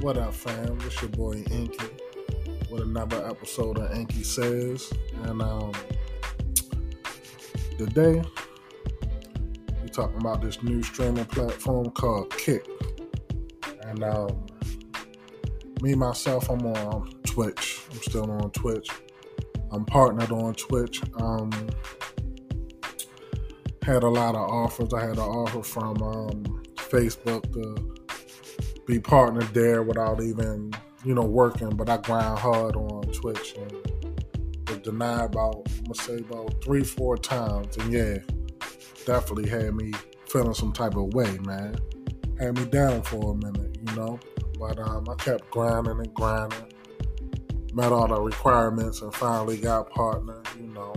What up, fam? It's your boy Inky with another episode of Inky Says. And um, today, we're talking about this new streaming platform called Kick. And um, me, myself, I'm on Twitch. I'm still on Twitch. I'm partnered on Twitch. Um, had a lot of offers. I had an offer from um, Facebook to be partnered there without even, you know, working. But I grind hard on Twitch and was denied about, I'm gonna say about three, four times. And yeah, definitely had me feeling some type of way, man. Had me down for a minute, you know. But um, I kept grinding and grinding. Met all the requirements and finally got partnered, you know.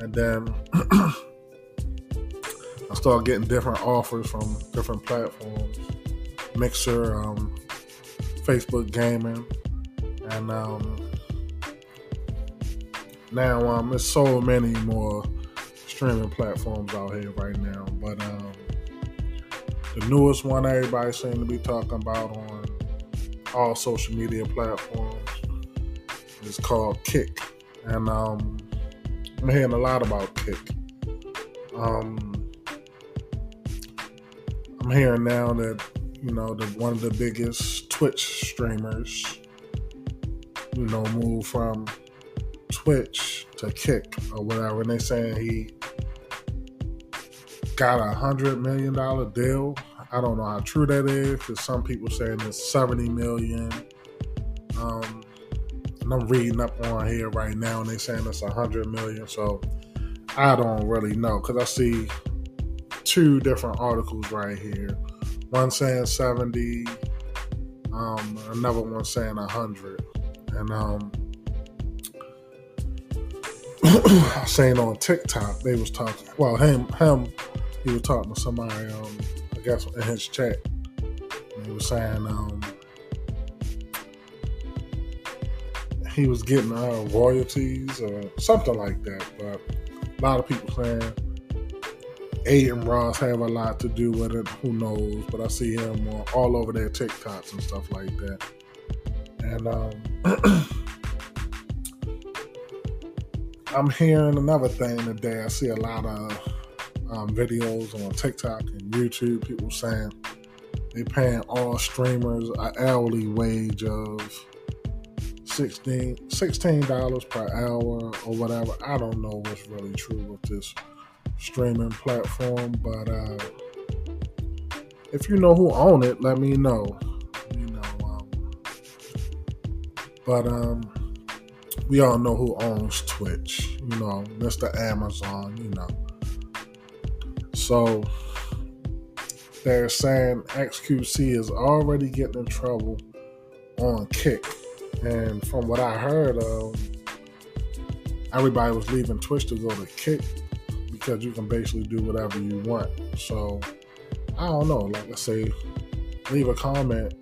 And then I started getting different offers from different platforms, Mixer, um, Facebook Gaming, and um, now um, there's so many more streaming platforms out here right now. But um, the newest one everybody seems to be talking about on all social media platforms is called Kick, and um, I'm hearing a lot about Kick. Um, I'm hearing now that you know the one of the biggest Twitch streamers, you know, moved from Twitch to Kick or whatever, and they saying he got a hundred million dollar deal. I don't know how true that is because some people saying it's seventy million. Um, and I'm reading up on here right now, and they saying it's a hundred million. So I don't really know because I see two different articles right here. One saying 70, um, another one saying 100. And um, saying on TikTok, they was talking, well, him, him, he was talking to somebody, um, I guess in his chat. He was saying um, he was getting uh, royalties or something like that. But a lot of people saying Adin Ross have a lot to do with it. Who knows? But I see him all over their TikToks and stuff like that. And um, I'm hearing another thing today. I see a lot of um, videos on TikTok and YouTube. People saying they're paying all streamers an hourly wage of 16 dollars per hour or whatever. I don't know what's really true with this streaming platform. But uh, if you know who own it, let me know. You know, um, but um, we all know who owns Twitch. You know, Mr. Amazon. You know, so they're saying XQC is already getting in trouble on Kick, and from what I heard, um, everybody was leaving Twitch to go to Kick because you can basically do whatever you want. So I don't know. Like I say, leave a comment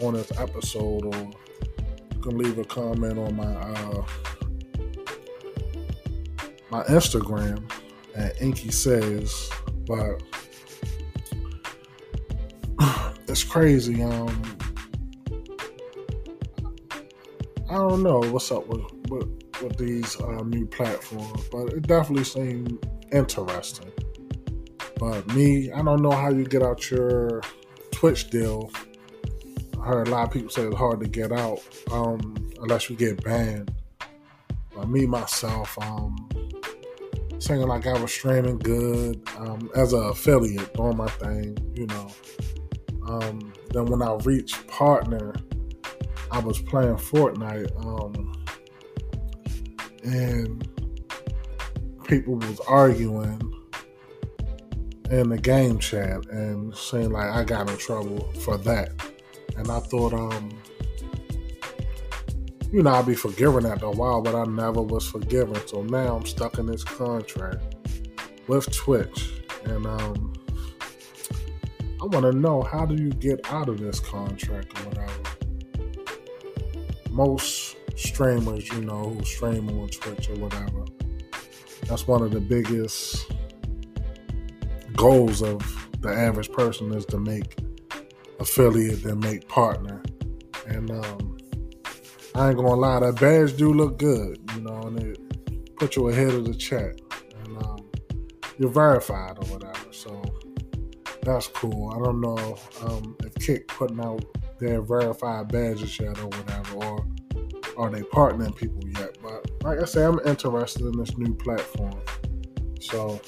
on this episode, or you can leave a comment on my uh, my Instagram at Inky Says. But it's crazy. Um, I don't know what's up with with, with these uh, new platforms, but it definitely seems interesting. But me, I don't know how you get out your Twitch deal. I heard a lot of people say it's hard to get out um, unless you get banned. But me myself, um, saying like I was streaming good um, as an affiliate, doing my thing, you know. Um, then when I reached partner, I was playing Fortnite, um, and people was arguing in the game chat and saying like I got in trouble for that. And I thought, um, you know, I'd be forgiven after a while, but I never was forgiven. So now I'm stuck in this contract with Twitch. And um, I want to know how do you get out of this contract or whatever? Most streamers, you know, who stream on Twitch or whatever, that's one of the biggest goals of the average person is to make affiliate than make partner. And um, I ain't gonna lie, that badge do look good, you know, and it put you ahead of the chat. And um, you're verified or whatever. So that's cool. I don't know um, if Kick putting out their verified badges yet or whatever, or are they partnering people yet? But like I say, I'm interested in this new platform. So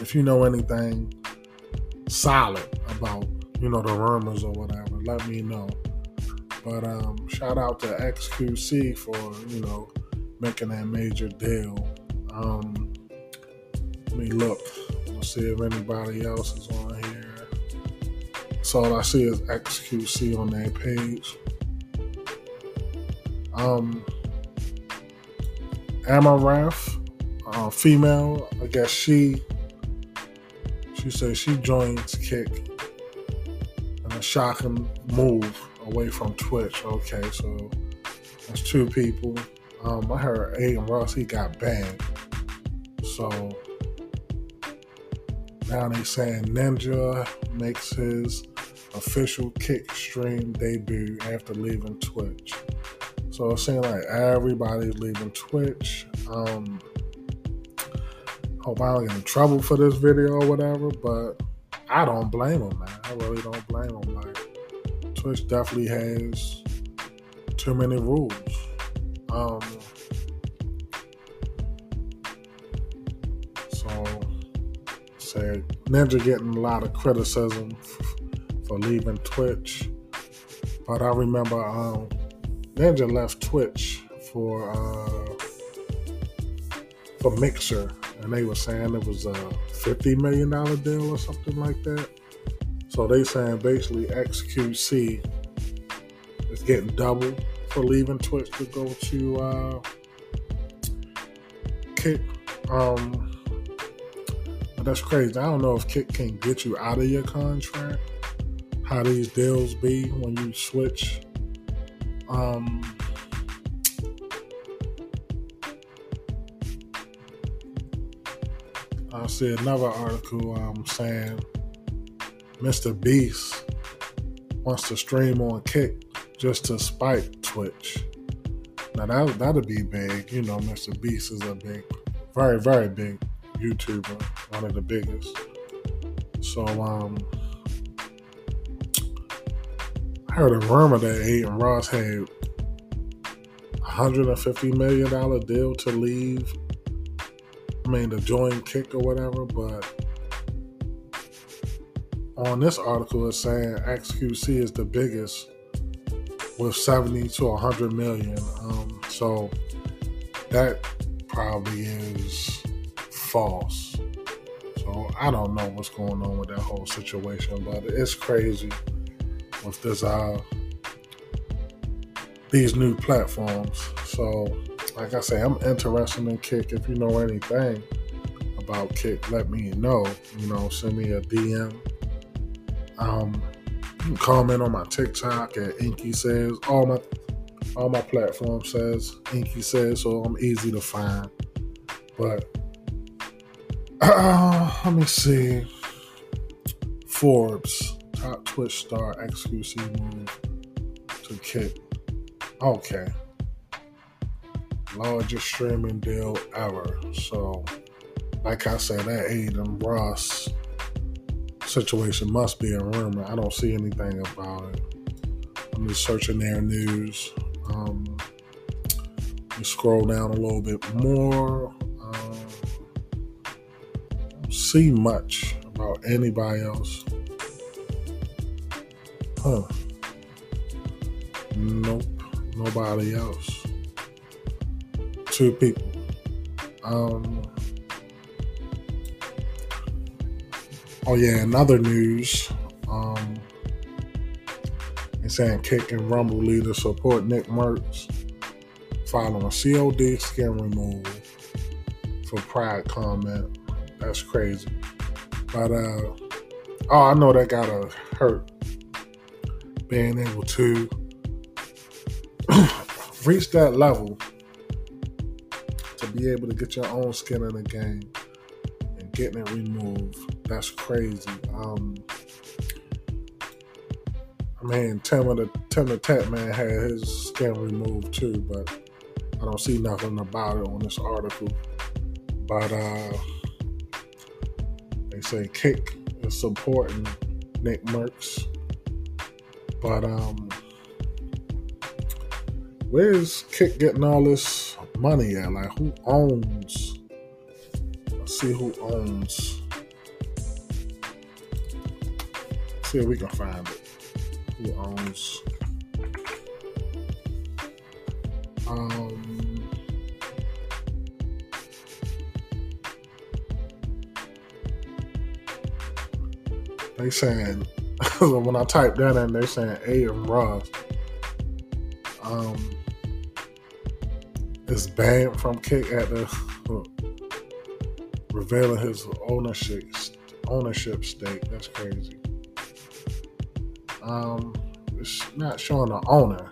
if you know anything solid about, you know, the rumors or whatever, let me know. But um, shout out to XQC for, you know, making that major deal. Um, let me look. Let's see if anybody else is on here. So all I see is XQC on their page. Um, Amouranth, uh, female, I guess she she says she joins Kick in a shocking move away from Twitch. Okay, so that's two people. Um, I heard Adin Ross he got banned, so now they saying Ninja makes his official Kick stream debut after leaving Twitch. So it seems like everybody's leaving Twitch. Um, hope I don't get in trouble for this video or whatever, but I don't blame them, man. I really don't blame them. Like, Twitch definitely has too many rules. Um, so, say Ninja getting a lot of criticism for leaving Twitch, but I remember um, Ninja left Twitch for uh, for Mixer, and they were saying it was a fifty million dollar deal or something like that. So they saying basically XQC is getting double for leaving Twitch to go to uh, Kick. Um, that's crazy. I don't know if Kick can get you out of your contract. How these deals be when you switch um, I see another article um, saying Mr. Beast wants to stream on Kick just to spite Twitch. Now that that'd be big. You know, Mr. Beast is a big, very very big YouTuber, one of the biggest. So um, heard a rumor that Adin Ross had a $150 million deal to leave. I mean, to join Kick or whatever, but on this article, it's saying XQC is the biggest with 70 to 100 million. Um, so that probably is false. So I don't know what's going on with that whole situation, but it's crazy with this uh these new platforms. So, like I say, I'm interested in Kick. If you know anything about Kick, let me know. You know, send me a DM. Um, comment on my TikTok at Inky says. All my all my platform says Inky says, so I'm easy to find. But uh, let me see. Forbes top Twitch star XQC move to Kick. Okay. Largest streaming deal ever. So, like I said, that Adin Ross situation must be a rumor. I don't see anything about it. I'm just searching their news. Um, scroll down a little bit more. Um, see much about anybody else Huh. Nope. Nobody else. Two people. Um. Oh yeah, another news. Um. It's saying Kick and Rumble leaders support Nick Mercs following COD skin removal for pride comment. That's crazy. But uh oh I know that got a hurt being able to reach that level to be able to get your own skin in the game and getting it removed That's crazy. Um, I mean, Tim the Tim the Tatman had his skin removed too, but I don't see nothing about it on this article. But uh, they say Kick is supporting Nick Mercs, but um, where's Kick getting all this money at? Like, who owns? Let's see who owns. Let's see if we can find it. Who owns? Um, they saying when I type that in, they're saying Adin Ross um, is banned from kick at the revealing his ownership ownership stake. That's crazy. Um, it's not showing the owner.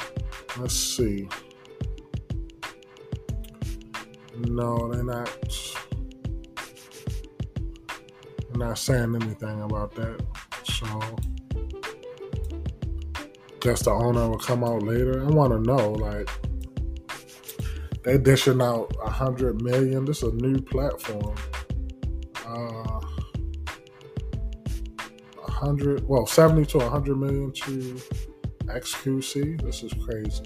Let's see. No, they're not. They're not saying anything about that. So, guess the owner will come out later. I want to know, like, they dishing out a hundred million. This is a new platform. Uh, hundred, well, seventy to hundred million to XQC. This is crazy.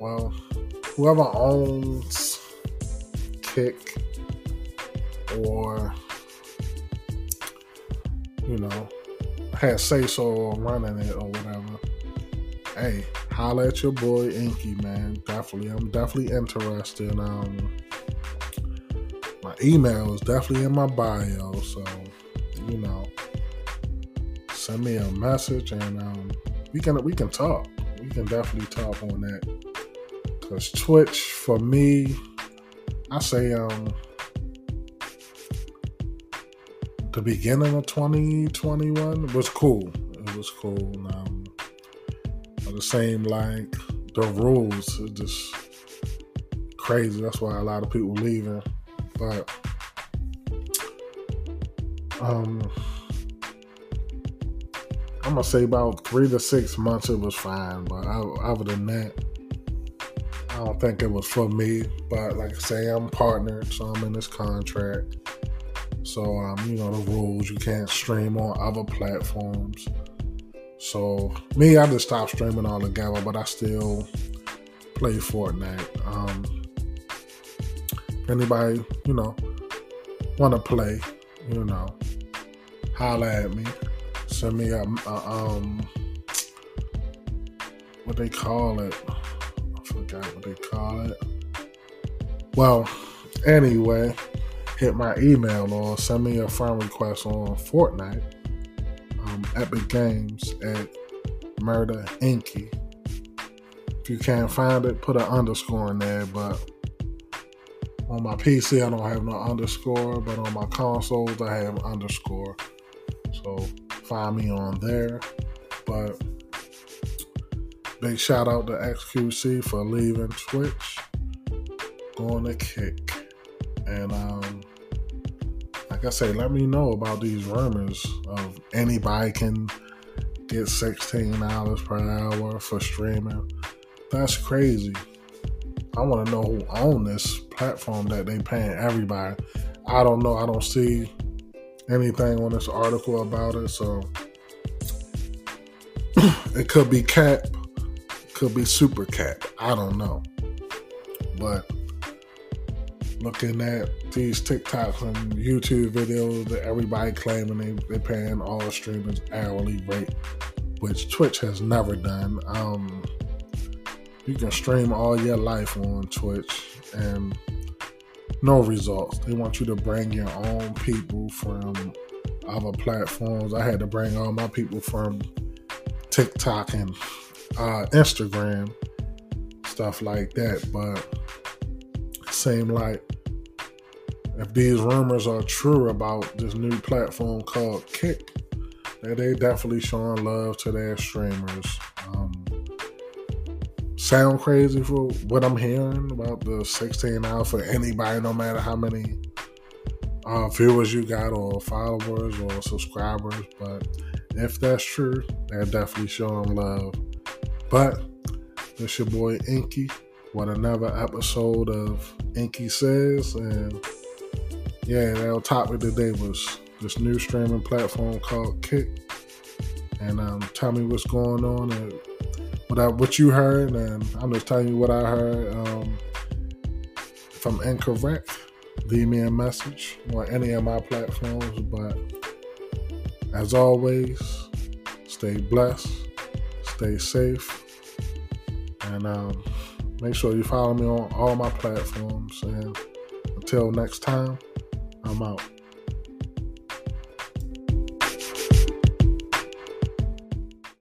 Well, whoever owns Kick or you know had say so running it or whatever, hey, holla at your boy Inky, man. Definitely, I'm definitely interested. Um, my email is definitely in my bio, so you know, send me a message and um, we can we can talk. We can definitely talk on that. Cause Twitch for me, I say um the beginning of 2021 was cool. It was cool. Um, the same like the rules are just crazy. That's why a lot of people leaving. But um I'm gonna say about three to six months it was fine, but other than that, I don't think it was for me. But like I say, I'm partnered, so I'm in this contract. So um, you know the rules. You can't stream on other platforms. So me, I just stopped streaming altogether, but I still play Fortnite. Um, if anybody, you know, want to play, you know, holla at me. Send me a, a um, what they call it I forgot what they call it. Well, anyway, hit my email or send me a friend request on Fortnite, um, Epic Games at Murder Inky. If you can't find it, put an underscore in there. But on my PC, I don't have no underscore, but on my consoles, I have underscore. So find me on there. But Big shout out to XQC for leaving Twitch, going to kick. And um, like I say, let me know about these rumors of anybody can get $16 per hour for streaming. That's crazy. I want to know who own this platform that they paying everybody. I don't know. I don't see anything on this article about it, so it could be Cap could be Super cap. I don't know. But looking at these TikToks and YouTube videos that everybody claiming they, they're paying all streamers hourly rate, which Twitch has never done. Um, you can stream all your life on Twitch and no results. They want you to bring your own people from other platforms. I had to bring all my people from TikTok and uh, Instagram, stuff like that. But seem like if these rumors are true about this new platform called Kick, that they definitely showing love to their streamers. Um, sound crazy for what I'm hearing about the 16 hours for anybody, no matter how many uh, viewers you got or followers or subscribers, but if that's true, they're definitely showing love. But this your boy Inky with another episode of Inky Says, and yeah, our topic today was this new streaming platform called Kick, and um, tell me what's going on and what I, what you heard, and I'm just telling you what I heard. Um, if I'm incorrect, leave me a message on any of my platforms. But as always, stay blessed, stay safe, and um, make sure you follow me on all my platforms. And until next time, I'm out.